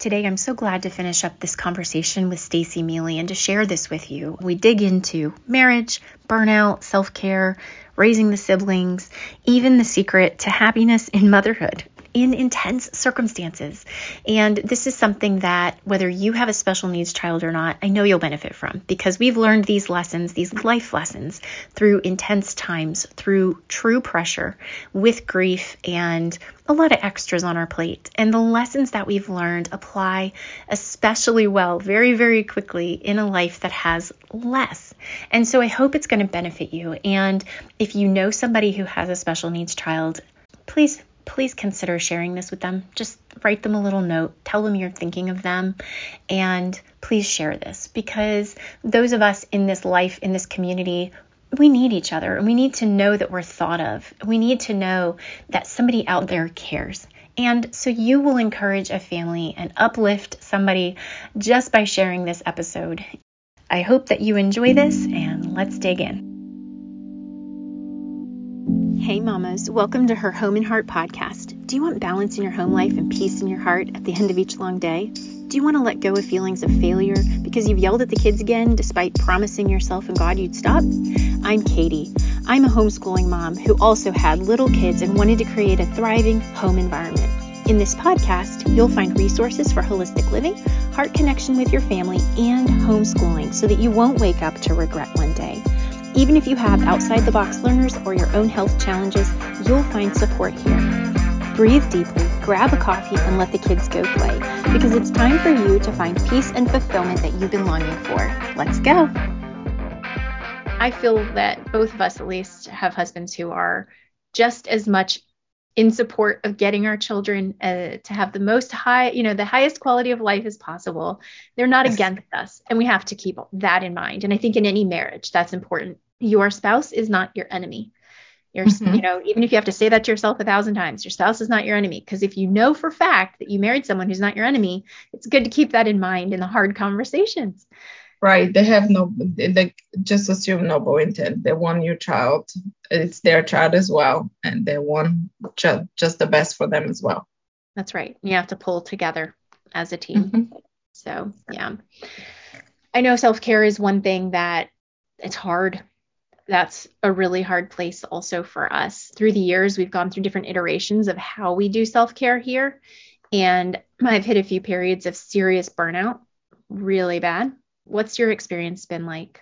Today, I'm so glad to finish up this conversation with Stacy Mealy and to share this with you. We dig into marriage, burnout, self care, raising the siblings, even the secret to happiness in motherhood in intense circumstances. And this is something that, whether you have a special needs child or not, I know you'll benefit from because we've learned these lessons, these life lessons, through intense times, through true pressure, with grief and a lot of extras on our plate. And the lessons that we've learned apply especially well, very, very quickly in a life that has less. And so I hope it's going to benefit you. And if you know somebody who has a special needs child, please please consider sharing this with them. Just write them a little note, tell them you're thinking of them, and please share this because those of us in this life, in this community, we need each other and we need to know that we're thought of. We need to know that somebody out there cares. And so you will encourage a family and uplift somebody just by sharing this episode. I hope that you enjoy this and let's dig in. Hey, mamas, welcome to her Home and Heart podcast. Do you want balance in your home life and peace in your heart at the end of each long day? Do you want to let go of feelings of failure because you've yelled at the kids again despite promising yourself and God you'd stop? I'm Katie. I'm a homeschooling mom who also had little kids and wanted to create a thriving home environment. In this podcast, you'll find resources for holistic living, heart connection with your family, and homeschooling so that you won't wake up to regret one day. Even if you have outside the box learners or your own health challenges, you'll find support here. Breathe deeply, grab a coffee, and let the kids go play because it's time for you to find peace and fulfillment that you've been longing for. Let's go. I feel that both of us, at least, have husbands who are just as much in support of getting our children uh, to have the most high, you know, the highest quality of life as possible. They're not yes. against us, and we have to keep that in mind. And I think in any marriage, that's important. Your spouse is not your enemy. Your, mm-hmm. you know, even if you have to say that to yourself a thousand times, your spouse is not your enemy. Because if you know for fact that you married someone who's not your enemy, it's good to keep that in mind in the hard conversations right they have no they just assume noble intent. They want your child it's their child as well and they want ju- just the best for them as well. That's right you have to pull together as a team. Mm-hmm. so yeah. I know self-care is one thing that it's hard. That's a really hard place also for us. Through the years we've gone through different iterations of how we do self-care here and i've hit a few periods of serious burnout really bad what's your experience been like?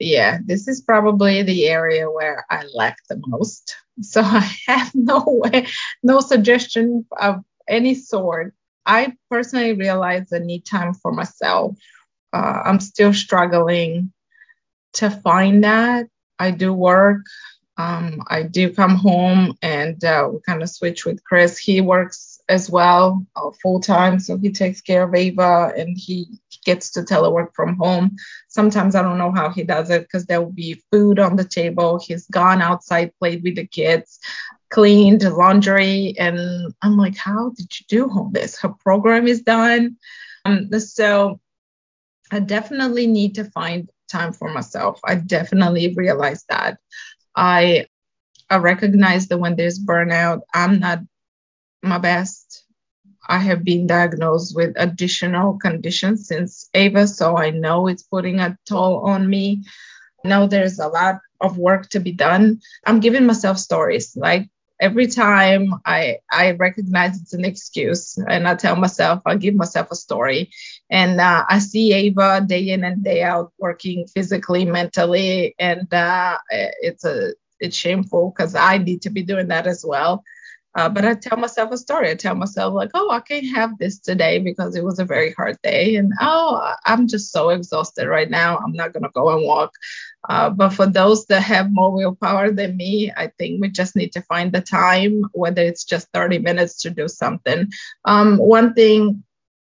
Yeah, this is probably the area where I lack the most. So I have no way, no suggestion of any sort. I personally realize I need time for myself. Uh, I'm still struggling to find that. I do work. Um, I do come home and uh, we kind of switch with Chris. He works as well uh, full time. So he takes care of Ava and he gets to telework from home. Sometimes I don't know how he does it because there will be food on the table. He's gone outside, played with the kids, cleaned laundry. And I'm like, how did you do all this? Her program is done. Um, so I definitely need to find time for myself. I definitely realized that. I I recognize that when there's burnout, I'm not my best. I have been diagnosed with additional conditions since Ava, so I know it's putting a toll on me. I know there's a lot of work to be done. I'm giving myself stories. Like every time I I recognize it's an excuse, and I tell myself I give myself a story. And uh, I see Ava day in and day out working physically, mentally, and uh, it's a it's shameful because I need to be doing that as well. Uh, but I tell myself a story. I tell myself, like, oh, I can't have this today because it was a very hard day. And oh, I'm just so exhausted right now. I'm not going to go and walk. Uh, but for those that have more willpower than me, I think we just need to find the time, whether it's just 30 minutes to do something. Um, one thing,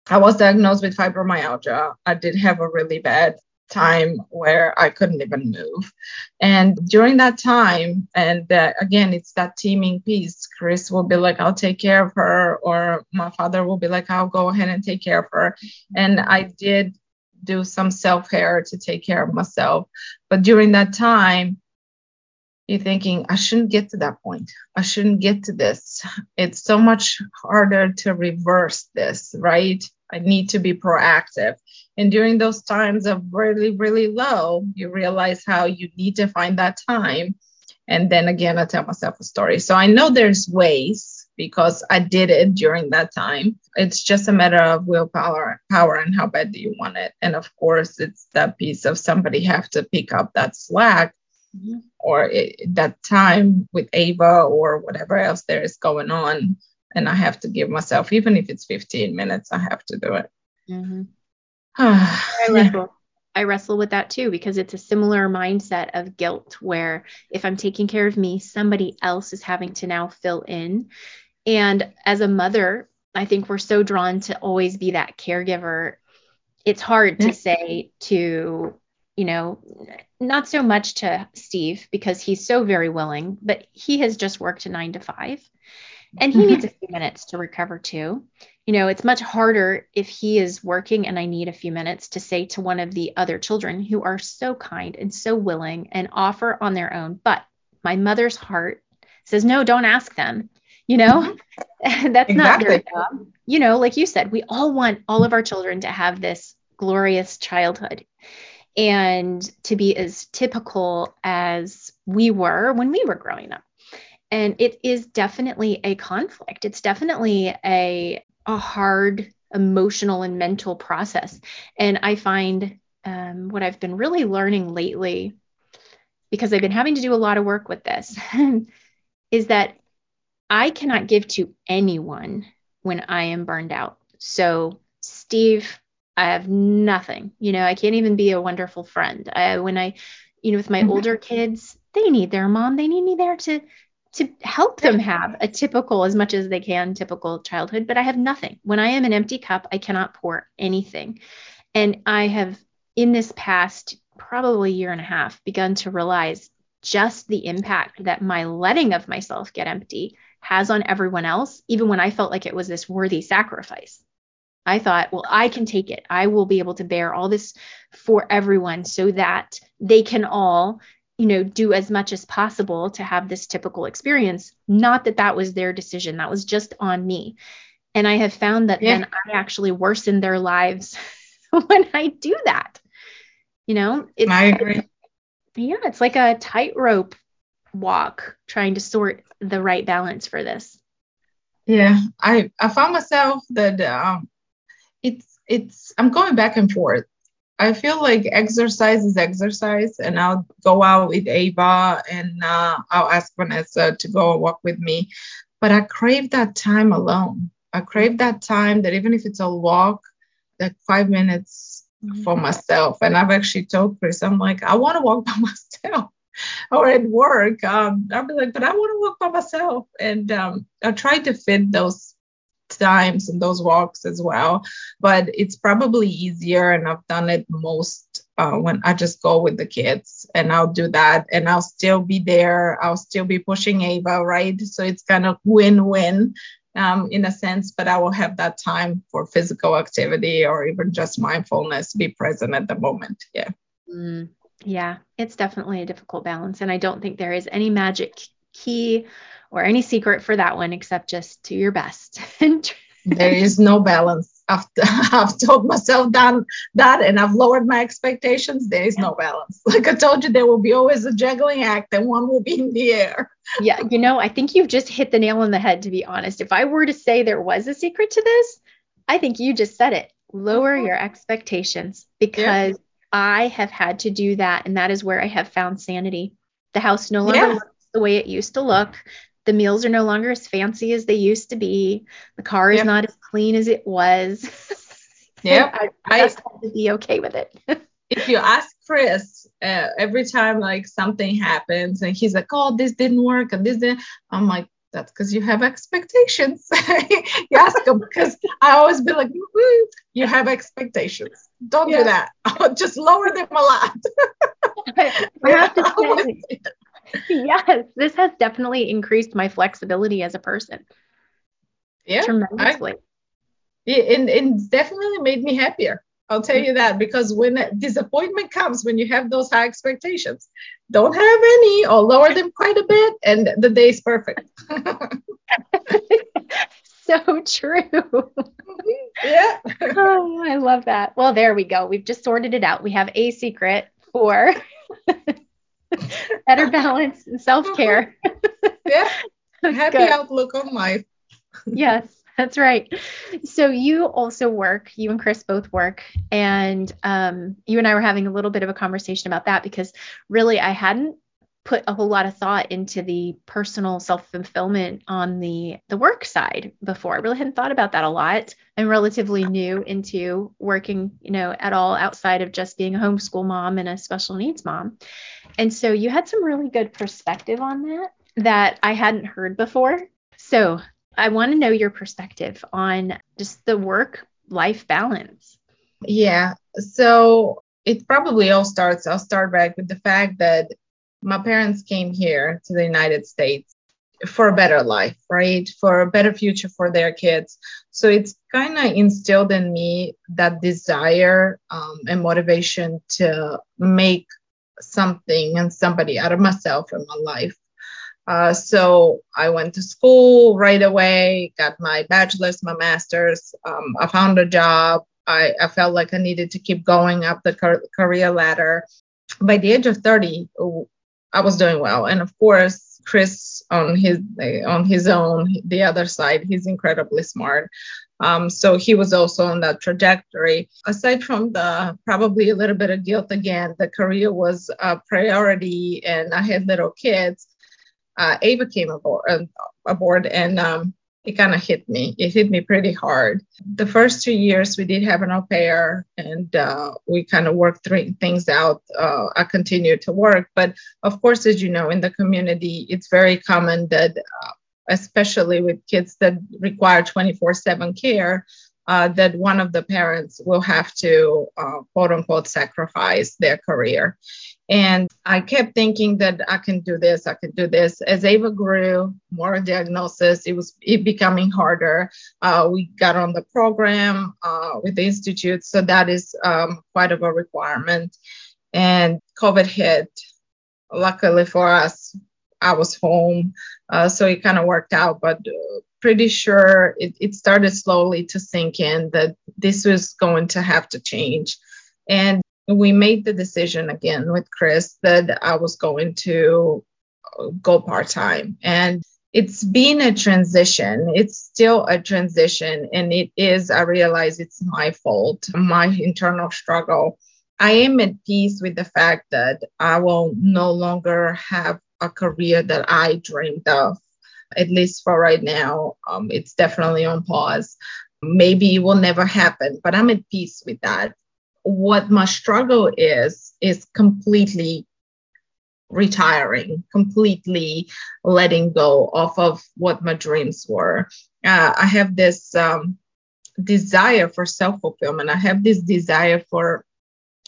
I was diagnosed with fibromyalgia. I did have a really bad time where I couldn't even move. And during that time, and uh, again, it's that teaming piece. Chris will be like, I'll take care of her, or my father will be like, I'll go ahead and take care of her. And I did do some self care to take care of myself. But during that time, you're thinking, I shouldn't get to that point. I shouldn't get to this. It's so much harder to reverse this, right? I need to be proactive. And during those times of really, really low, you realize how you need to find that time. And then again, I tell myself a story. So I know there's ways because I did it during that time. It's just a matter of willpower power and how bad do you want it. And of course, it's that piece of somebody have to pick up that slack mm-hmm. or it, that time with Ava or whatever else there is going on. And I have to give myself, even if it's 15 minutes, I have to do it. Mm-hmm. I wrestle. I wrestle with that too because it's a similar mindset of guilt where if I'm taking care of me, somebody else is having to now fill in. And as a mother, I think we're so drawn to always be that caregiver. It's hard to say to, you know, not so much to Steve because he's so very willing, but he has just worked a nine to five and he mm-hmm. needs a few minutes to recover too you know, it's much harder if he is working and I need a few minutes to say to one of the other children who are so kind and so willing and offer on their own. But my mother's heart says, no, don't ask them. You know, that's exactly. not their job. You know, like you said, we all want all of our children to have this glorious childhood and to be as typical as we were when we were growing up. And it is definitely a conflict. It's definitely a a hard emotional and mental process. And I find um, what I've been really learning lately, because I've been having to do a lot of work with this, is that I cannot give to anyone when I am burned out. So, Steve, I have nothing. You know, I can't even be a wonderful friend. I, when I, you know, with my mm-hmm. older kids, they need their mom. They need me there to to help them have a typical, as much as they can, typical childhood. But I have nothing. When I am an empty cup, I cannot pour anything. And I have, in this past probably year and a half, begun to realize just the impact that my letting of myself get empty has on everyone else, even when I felt like it was this worthy sacrifice. I thought, well, I can take it. I will be able to bear all this for everyone so that they can all you know do as much as possible to have this typical experience. Not that that was their decision. That was just on me. And i have found that yeah. then i actually worsen their lives when i do that. You know it's i agree. yeah it's like a tightrope walk trying to sort the right balance for this. Yeah i i found myself that um it's it's i'm going back and forth I feel like exercise is exercise, and I'll go out with Ava and uh, I'll ask Vanessa to go walk with me. But I crave that time alone. I crave that time that even if it's a walk, like five minutes mm-hmm. for myself. And I've actually told Chris, I'm like, I want to walk by myself. or at work, um, I'll be like, but I want to walk by myself. And um, I try to fit those times and those walks as well. But it's probably easier, and I've done it most uh, when I just go with the kids, and I'll do that, and I'll still be there. I'll still be pushing Ava, right? So it's kind of win-win. Um, in a sense, but I will have that time for physical activity or even just mindfulness, be present at the moment. Yeah. Mm, yeah, it's definitely a difficult balance. And I don't think there is any magic key or any secret for that one except just do your best. there is no balance. After I've told myself that, that and I've lowered my expectations, there is no balance. Like I told you, there will be always a juggling act and one will be in the air. yeah, you know, I think you've just hit the nail on the head, to be honest. If I were to say there was a secret to this, I think you just said it. Lower mm-hmm. your expectations because yeah. I have had to do that. And that is where I have found sanity. The house no longer yeah. looks the way it used to look the meals are no longer as fancy as they used to be. The car is yep. not as clean as it was. Yeah, I just I, have to be okay with it. if you ask Chris uh, every time like something happens and he's like, "Oh, this didn't work," and this didn't, I'm like, "That's because you have expectations." you ask him because I always be like, "You have expectations. Don't yeah. do that. Just lower them a lot." I have to say, yes, this has definitely increased my flexibility as a person. Yeah, tremendously. I, and, and definitely made me happier. I'll tell you that because when disappointment comes, when you have those high expectations, don't have any or lower them quite a bit, and the day is perfect. so true. yeah. oh, I love that. Well, there we go. We've just sorted it out. We have a secret for better balance and self care. yeah. Happy Good. outlook on life. yes, that's right. So you also work, you and Chris both work, and um, you and I were having a little bit of a conversation about that because really I hadn't put a whole lot of thought into the personal self-fulfillment on the the work side before. I really hadn't thought about that a lot. I'm relatively new into working, you know, at all outside of just being a homeschool mom and a special needs mom. And so you had some really good perspective on that that I hadn't heard before. So I want to know your perspective on just the work life balance. Yeah. So it probably all starts, I'll start back with the fact that my parents came here to the United States for a better life, right? For a better future for their kids. So it's kind of instilled in me that desire um, and motivation to make something and somebody out of myself and my life. Uh, so I went to school right away, got my bachelor's, my master's. Um, I found a job. I, I, felt like I needed to keep going up the career ladder. By the age of 30, I was doing well. And of course, Chris on his on his own, the other side, he's incredibly smart. Um, so he was also on that trajectory. Aside from the probably a little bit of guilt again, the career was a priority, and I had little kids. Uh, Ava came aboard, uh, aboard and um, it kind of hit me. It hit me pretty hard. The first two years we did have an au pair and uh, we kind of worked things out. Uh, I continued to work, but of course, as you know, in the community, it's very common that, uh, especially with kids that require 24/7 care, uh, that one of the parents will have to uh, quote unquote sacrifice their career. And I kept thinking that I can do this, I can do this. As Ava grew, more diagnosis, it was it becoming harder. Uh, we got on the program uh, with the institute, so that is um, quite of a requirement. And COVID hit. Luckily for us, I was home, uh, so it kind of worked out. But uh, pretty sure it, it started slowly to sink in that this was going to have to change. And we made the decision again with Chris that I was going to go part time. And it's been a transition. It's still a transition. And it is, I realize it's my fault, my internal struggle. I am at peace with the fact that I will no longer have a career that I dreamed of, at least for right now. Um, it's definitely on pause. Maybe it will never happen, but I'm at peace with that what my struggle is is completely retiring, completely letting go off of what my dreams were. Uh, I have this um, desire for self fulfillment. I have this desire for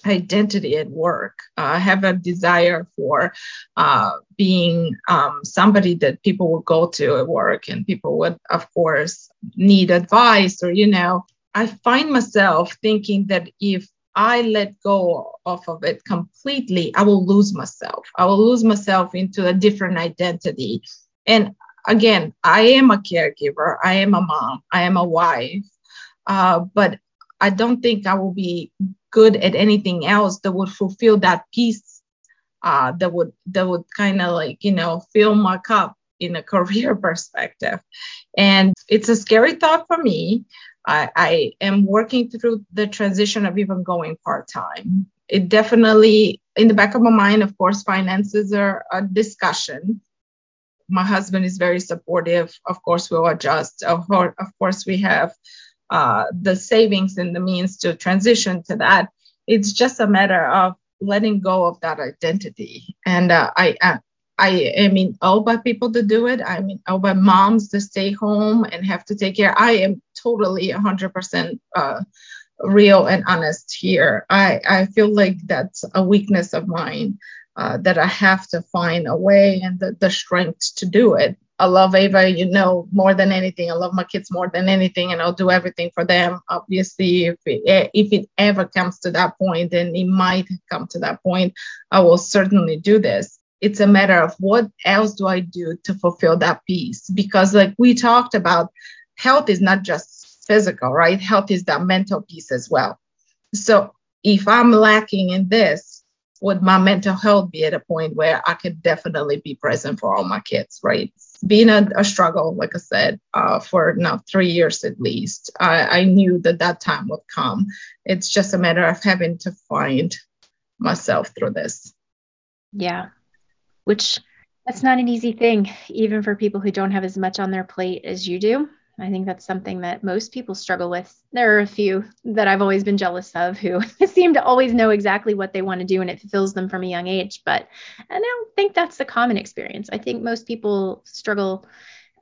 identity at work. Uh, I have a desire for uh, being um, somebody that people would go to at work and people would, of course, need advice or, you know, I find myself thinking that if I let go off of it completely, I will lose myself. I will lose myself into a different identity. And again, I am a caregiver, I am a mom, I am a wife, uh, but I don't think I will be good at anything else that would fulfill that piece uh, that would that would kind of like you know fill my cup in a career perspective. And it's a scary thought for me. I, I am working through the transition of even going part time. It definitely, in the back of my mind, of course, finances are a discussion. My husband is very supportive. Of course, we'll adjust. Of, course, we have uh, the savings and the means to transition to that. It's just a matter of letting go of that identity. And uh, I, I, I am in awe by people to do it. I'm in awe by moms to stay home and have to take care. I am totally 100% uh, real and honest here. I, I feel like that's a weakness of mine uh, that I have to find a way and the, the strength to do it. I love Ava, you know, more than anything. I love my kids more than anything, and I'll do everything for them. Obviously, if it, if it ever comes to that point, and it might come to that point, I will certainly do this. It's a matter of what else do I do to fulfill that piece? Because, like we talked about, health is not just physical, right? Health is that mental piece as well. So if I'm lacking in this, would my mental health be at a point where I could definitely be present for all my kids, right? Being a, a struggle, like I said, uh, for now three years at least, I, I knew that that time would come. It's just a matter of having to find myself through this. Yeah, which that's not an easy thing, even for people who don't have as much on their plate as you do. I think that's something that most people struggle with. There are a few that I've always been jealous of who seem to always know exactly what they want to do and it fulfills them from a young age. But I don't think that's the common experience. I think most people struggle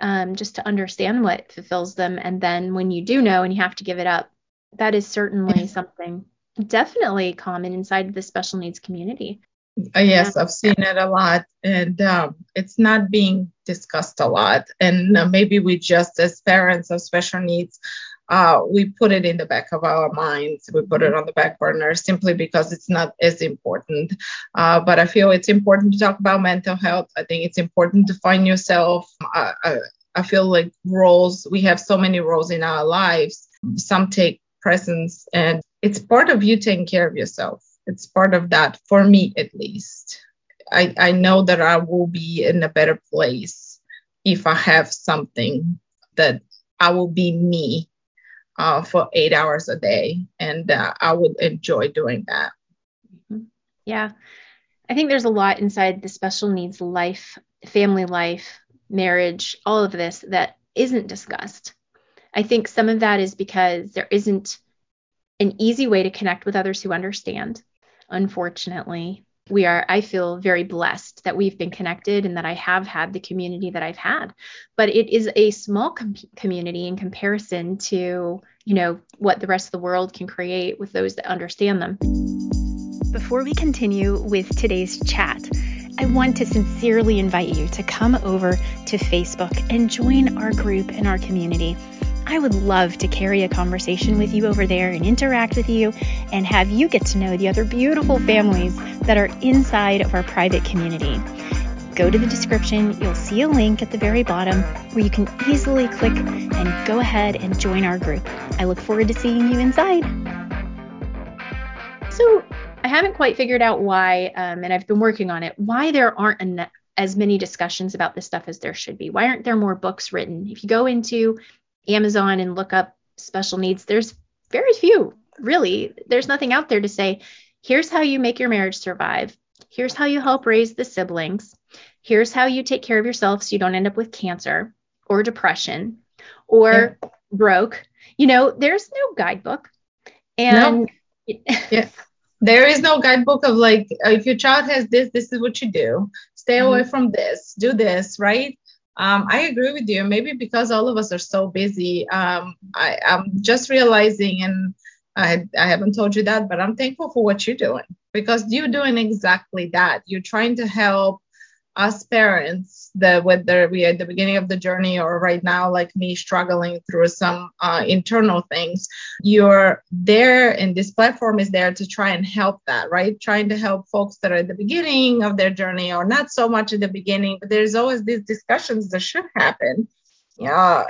um, just to understand what fulfills them. And then when you do know and you have to give it up, that is certainly something definitely common inside the special needs community. Uh, yes, I've seen it a lot, and um, it's not being discussed a lot. And uh, maybe we just, as parents of special needs, uh, we put it in the back of our minds. We put it on the back burner simply because it's not as important. Uh, but I feel it's important to talk about mental health. I think it's important to find yourself. I, I, I feel like roles, we have so many roles in our lives. Some take presence, and it's part of you taking care of yourself it's part of that for me at least. I, I know that I will be in a better place if I have something that I will be me uh, for eight hours a day, and uh, I would enjoy doing that. Mm-hmm. Yeah, I think there's a lot inside the special needs life, family life, marriage, all of this that isn't discussed. I think some of that is because there isn't an easy way to connect with others who understand unfortunately. We are, I feel very blessed that we've been connected and that I have had the community that I've had. But it is a small com- community in comparison to, you know, what the rest of the world can create with those that understand them. Before we continue with today's chat, I want to sincerely invite you to come over to Facebook and join our group and our community. I would love to carry a conversation with you over there and interact with you and have you get to know the other beautiful families that are inside of our private community. Go to the description, you'll see a link at the very bottom where you can easily click and go ahead and join our group. I look forward to seeing you inside. So, I haven't quite figured out why, um, and I've been working on it, why there aren't en- as many discussions about this stuff as there should be. Why aren't there more books written? If you go into Amazon and look up special needs, there's very few, really. There's nothing out there to say, here's how you make your marriage survive. Here's how you help raise the siblings. Here's how you take care of yourself so you don't end up with cancer or depression or yeah. broke. You know, there's no guidebook. And no. yeah. There is no guidebook of like, if your child has this, this is what you do. Stay mm-hmm. away from this, do this, right? Um, I agree with you. Maybe because all of us are so busy, um, I, am just realizing, and I, I haven't told you that, but I'm thankful for what you're doing because you're doing exactly that. You're trying to help us parents that whether we are at the beginning of the journey or right now like me struggling through some uh, internal things you're there and this platform is there to try and help that right trying to help folks that are at the beginning of their journey or not so much at the beginning but there's always these discussions that should happen yeah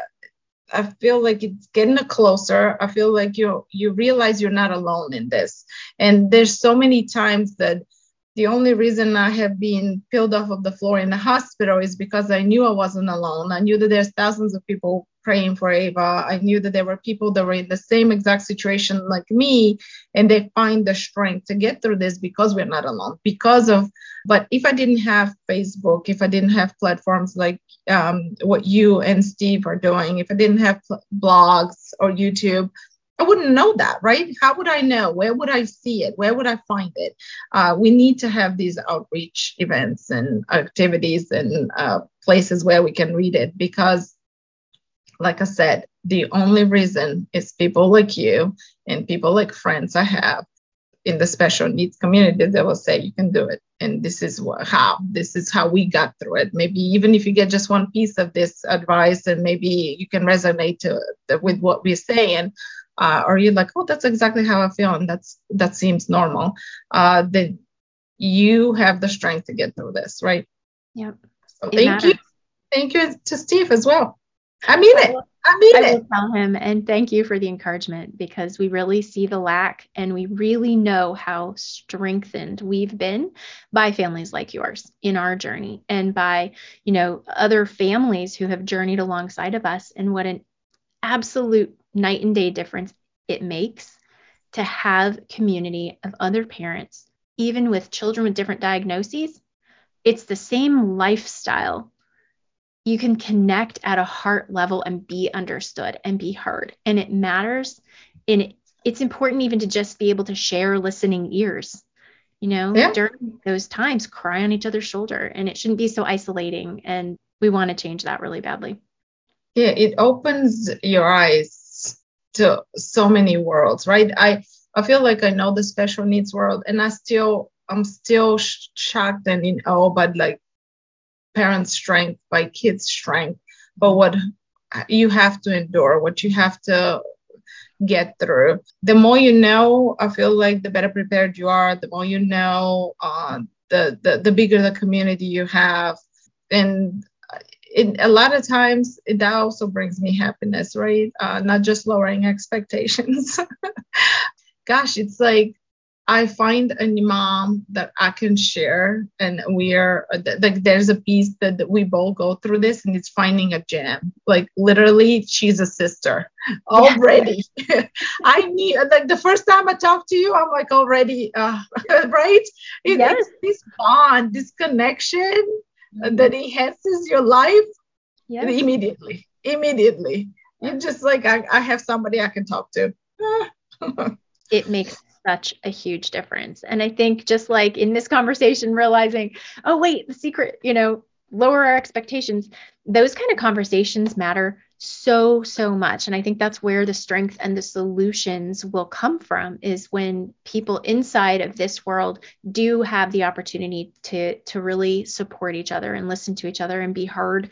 I feel like it's getting closer. I feel like you you realize you're not alone in this. And there's so many times that the only reason I have been peeled off of the floor in the hospital is because I knew I wasn't alone. I knew that there's thousands of people praying for Ava. I knew that there were people that were in the same exact situation like me, and they find the strength to get through this because we're not alone. Because of, but if I didn't have Facebook, if I didn't have platforms like um, what you and Steve are doing, if I didn't have blogs or YouTube, I wouldn't know that, right? How would I know? Where would I see it? Where would I find it? Uh, we need to have these outreach events and activities and uh, places where we can read it because, like I said, the only reason is people like you and people like friends I have in the special needs community that will say you can do it and this is what, how this is how we got through it maybe even if you get just one piece of this advice and maybe you can resonate to, with what we're saying uh, or you're like, oh, that's exactly how I feel, and that's that seems normal, uh, then you have the strength to get through this, right? Yep. So thank matters. you, thank you to Steve as well. I mean it. I mean I it. will tell him and thank you for the encouragement because we really see the lack and we really know how strengthened we've been by families like yours in our journey and by, you know, other families who have journeyed alongside of us and what an absolute night and day difference it makes to have community of other parents even with children with different diagnoses. It's the same lifestyle you can connect at a heart level and be understood and be heard. And it matters. And it's important even to just be able to share listening ears, you know, yeah. during those times, cry on each other's shoulder. And it shouldn't be so isolating. And we want to change that really badly. Yeah, it opens your eyes to so many worlds, right? I I feel like I know the special needs world, and I still I'm still shocked and in awe, but like parents' strength by kids' strength, but what you have to endure, what you have to get through. The more you know, I feel like the better prepared you are. The more you know, uh, the, the the bigger the community you have, and it, a lot of times that also brings me happiness, right? Uh, not just lowering expectations. Gosh, it's like I find a mom that I can share, and we are like there's a piece that, we both go through this, and it's finding a gem. Like literally, she's a sister already. Yeah. I need like the first time I talk to you, I'm like already uh, right. It, yes. It's this bond, this connection. Uh, that enhances your life yes. immediately. Immediately, you're just like I, I have somebody I can talk to. it makes such a huge difference. And I think just like in this conversation, realizing, oh, wait, the secret, you know, lower our expectations, those kind of conversations matter so, so much. And I think that's where the strength and the solutions will come from is when people inside of this world do have the opportunity to, to really support each other and listen to each other and be heard.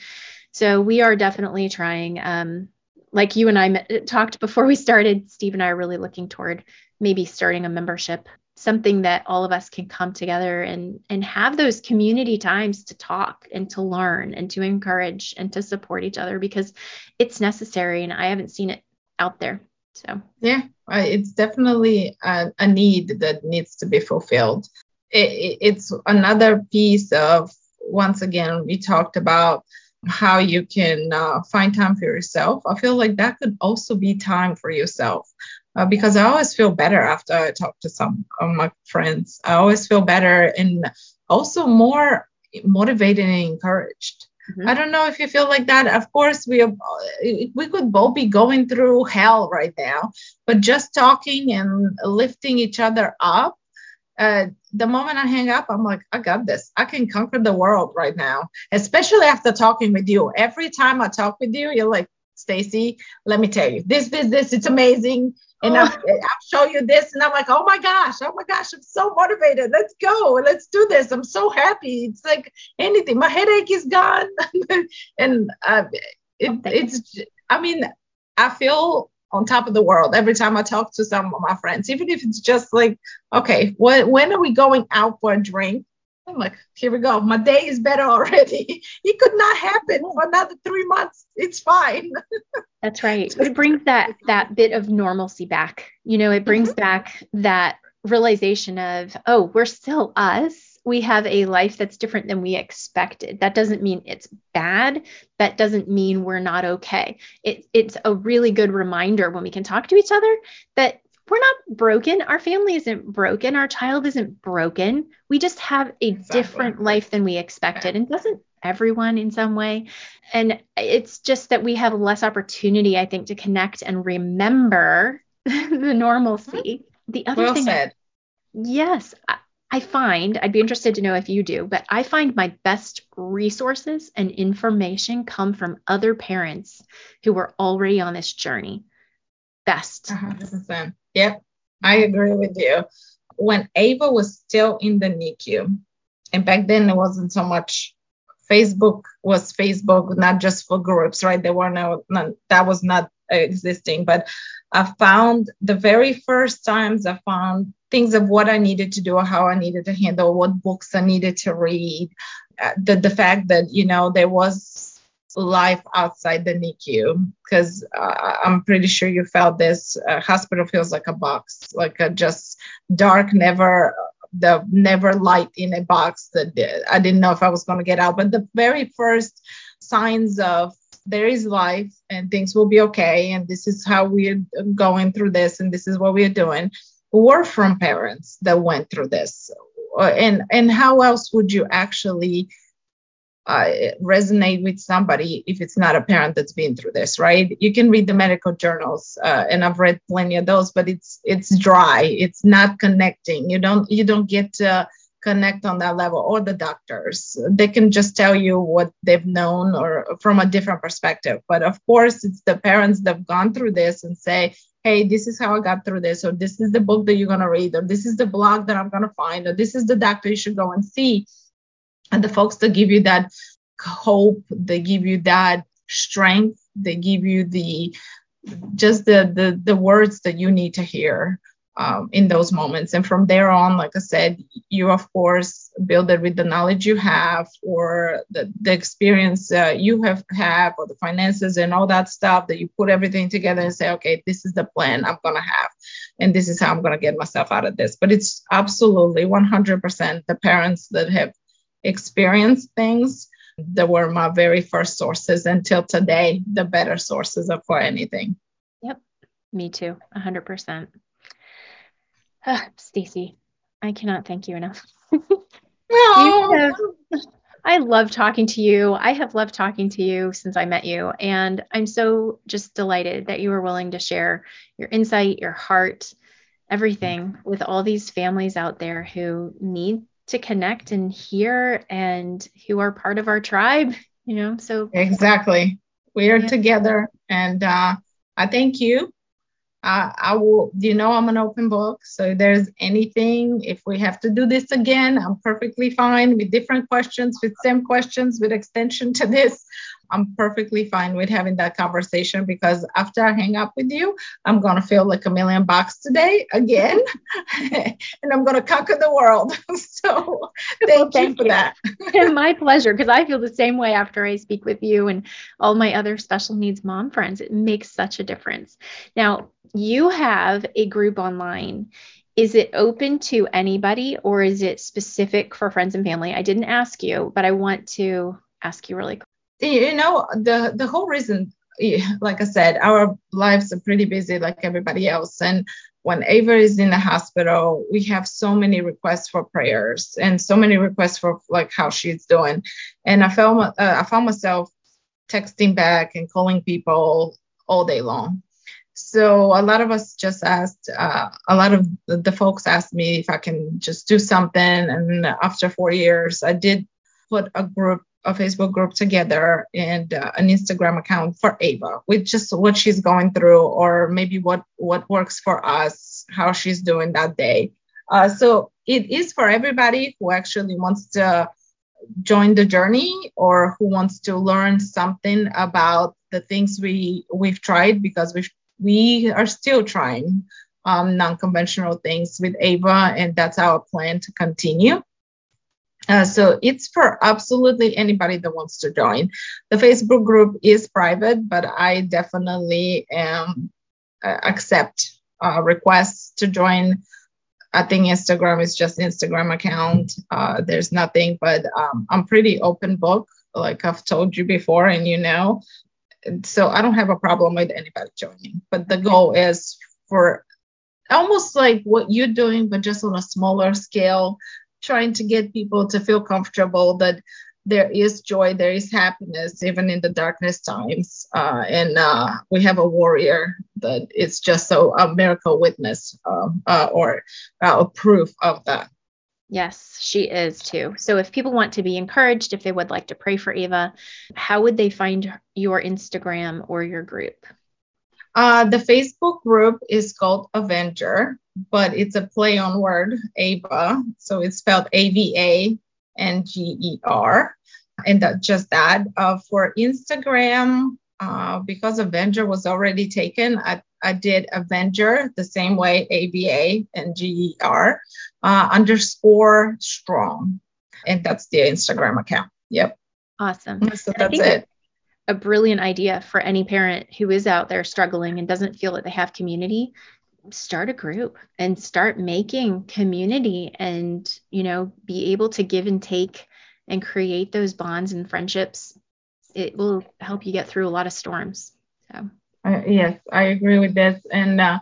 So we are definitely trying. Um, like you and I met, talked before we started, Steve and I are really looking toward maybe starting a membership something that all of us can come together and and have those community times to talk and to learn and to encourage and to support each other because it's necessary and I haven't seen it out there. So yeah, it's definitely a, a need that needs to be fulfilled. It, it's another piece of once again we talked about how you can uh, find time for yourself. I feel like that could also be time for yourself uh, because I always feel better after I talk to some of my friends. I always feel better and also more motivated and encouraged. Mm-hmm. I don't know if you feel like that. Of course, we have, we could both be going through hell right now, but just talking and lifting each other up. Uh, the moment I hang up, I'm like, I got this. I can conquer the world right now, especially after talking with you. Every time I talk with you, you're like, Stacy, let me tell you, this, this, this, it's amazing and I'll, I'll, show you this and i'm like oh my gosh oh my gosh i'm so motivated. Let's go. Let's do this. I'm so happy. It's like anything. My headache is gone. And uh, it, it's i mean i feel on top of the world every time i talk to some of my friends even if it's just like okay when, when are we going out for a drink I'm like, here we go. My day is better already. it could not happen for another three months. It's fine. That's right. It brings that that bit of normalcy back. You know, it brings mm-hmm. back that realization of, oh, we're still us. We have a life that's different than we expected. That doesn't mean it's bad. That doesn't mean we're not okay. It, it's a really good reminder when we can talk to each other that we're not broken. Our family isn't broken. Our child isn't broken. We just have a exactly. different life than we expected. And doesn't everyone in some way? And it's just that we have less opportunity, I think, to connect and remember the normalcy. Mm-hmm. The other well thing, said. yes, I, I find, I'd be interested to know if you do, but I find my best resources and information come from other parents who were already on this journey. Best. 100%. Yep, I agree with you. When Ava was still in the NICU, and back then it wasn't so much Facebook was Facebook, not just for groups, right? There were no, none, that was not existing. But I found the very first times I found things of what I needed to do, or how I needed to handle, what books I needed to read. Uh, the the fact that you know there was life outside the NICU because uh, I'm pretty sure you felt this. Uh, hospital feels like a box, like a just dark, never the never light in a box that I didn't know if I was going to get out. But the very first signs of there is life and things will be okay and this is how we're going through this and this is what we're doing were from parents that went through this and and how else would you actually uh, resonate with somebody if it's not a parent that's been through this, right? You can read the medical journals, uh, and I've read plenty of those, but it's it's dry. It's not connecting. You don't you don't get to connect on that level. Or the doctors, they can just tell you what they've known or from a different perspective. But of course, it's the parents that've gone through this and say, hey, this is how I got through this, or this is the book that you're gonna read, or this is the blog that I'm gonna find, or this is the doctor you should go and see and the folks that give you that hope they give you that strength they give you the just the the, the words that you need to hear um, in those moments. And from there on like i said you of course build it with the knowledge you have or the, the experience uh, you have have or the finances and all that stuff that you put everything together and say okay this is the plan i'm gonna have and this is how i'm gonna get myself out of this. But it's absolutely 100% the parents that have experienced things that were my very first sources until today, the better sources of for anything. Yep, me too, 100%. Uh, Stacy, I cannot thank you enough. you have, I love talking to you. I have loved talking to you since I met you. And I'm so just delighted that you were willing to share your insight, your heart, everything with all these families out there who need to connect and hear and who are part of our tribe, you know. So exactly. We are yeah. together and uh, I thank you. Uh, I will, you know, I'm an open book. So there's anything, if we have to do this again, I'm perfectly fine with different questions, with same questions, with extension to this. I'm perfectly fine with having that conversation because after I hang up with you, I'm going to feel like a million bucks today again, and I'm going to conquer the world. so thank, well, thank you for you. that. My pleasure, because I feel the same way after I speak with you and all my other special needs mom friends. It makes such a difference. Now, you have a group online is it open to anybody or is it specific for friends and family? I didn't ask you, but I want to ask you really quick you know the the whole reason like i said our lives are pretty busy like everybody else. And when ava is in the hospital we have so many requests for prayers and so many requests for like how she's doing. And i felt uh, i found myself texting back and calling people all day long. So a lot of us just asked uh, a lot of the folks asked me if i can just do something. And after four years i did put a group a Facebook group together and uh, an Instagram account for Ava with just what she's going through or maybe what what works for us, how she's doing that day. Uh, so it is for everybody who actually wants to join the journey or who wants to learn something about the things we we've tried because we we are still trying um, non-conventional things with Ava and that's our plan to continue. Uh, so it's for absolutely anybody that wants to join. The Facebook group is private, but I definitely um, accept uh, requests to join. I think Instagram is just Instagram account. Uh, there's nothing, but um, I'm pretty open book, like I've told you before, and you know. So I don't have a problem with anybody joining. But the goal is for almost like what you're doing, but just on a smaller scale trying to get people to feel comfortable that there is joy, there is happiness, even in the darkness times. Uh, and uh, we have a warrior that is just so a miracle witness um, uh, or uh, a proof of that. Yes, she is too. So if people want to be encouraged, if they would like to pray for Ava, how would they find your Instagram or your group? Uh, the Facebook group is called Avanger, but it's a play on word, Ava. So it's spelled A V A N G E R. And that, just that. Uh, for Instagram, uh, because Avanger was already taken, I, I did Avanger the same way, A V A N G E R, uh, underscore strong. And that's the Instagram account. Yep. Awesome. So that's it. A brilliant idea for any parent who is out there struggling and doesn't feel that they have community start a group and start making community and you know be able to give and take and create those bonds and friendships. It will help you get through a lot of storms. So. Uh, yes i agree with this. And uh,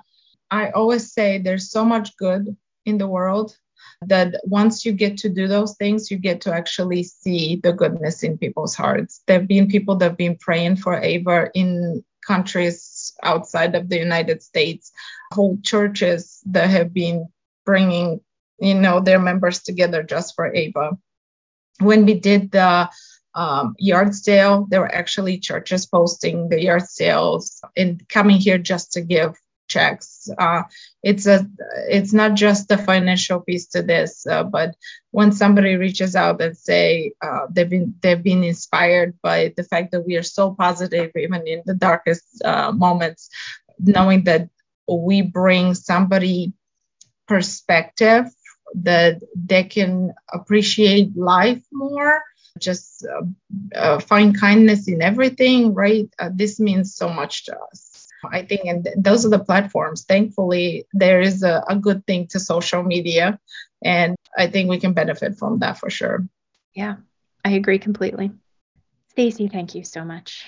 i always say there's so much good in the world that once you get to do those things, you get to actually see the goodness in people's hearts. There have been people that have been praying for Ava in countries outside of the United States, whole churches that have been bringing, you know, their members together just for Ava. When we did the um, yard sale, there were actually churches posting the yard sales and coming here just to give checks. Uh, it's a it's not just the financial piece to this, uh, but when somebody reaches out and say uh, they've been they've been inspired by the fact that we are so positive even in the darkest uh, moments, knowing that we bring somebody perspective that they can appreciate life more just uh, uh, find kindness in everything right? Uh, this means so much to us I think, and those are the platforms. Thankfully, there is a, a good thing to social media, and I think we can benefit from that for sure. Yeah, I agree completely. Stacy, thank you so much.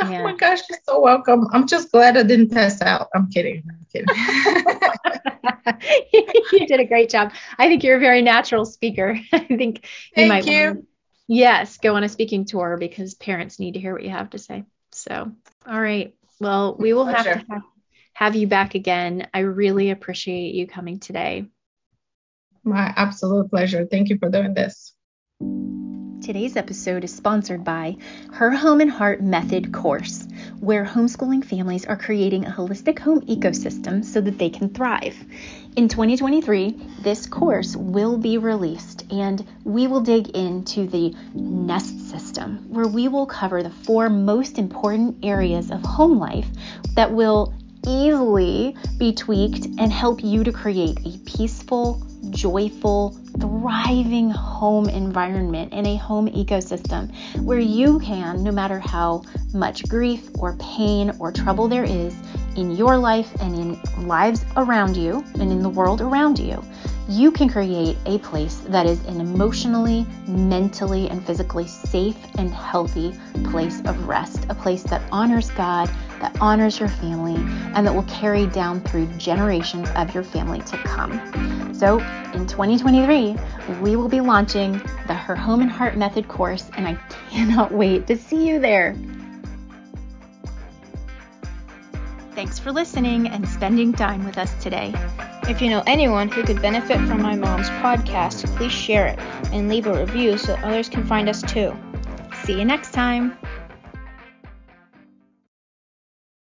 Oh yeah. my gosh, you're so welcome. I'm just glad I didn't pass out. I'm kidding. I'm kidding. you did a great job. I think you're a very natural speaker. I think you Thank might you. Want yes, go on a speaking tour because parents need to hear what you have to say. So, all right. Well, we will oh, have to have, have you back again. I really appreciate you coming today. My absolute pleasure. Thank you for doing this. Today's episode is sponsored by Her Home and Heart Method course, where homeschooling families are creating a holistic home ecosystem so that they can thrive. In 2023, this course will be released and we will dig into the nest system, where we will cover the four most important areas of home life that will easily be tweaked and help you to create a peaceful, joyful, thriving home environment and a home ecosystem where you can, no matter how much grief or pain or trouble there is, in your life and in lives around you and in the world around you, you can create a place that is an emotionally, mentally, and physically safe and healthy place of rest, a place that honors God, that honors your family, and that will carry down through generations of your family to come. So, in 2023, we will be launching the Her Home and Heart Method course, and I cannot wait to see you there. Thanks for listening and spending time with us today. If you know anyone who could benefit from my mom's podcast, please share it and leave a review so others can find us too. See you next time.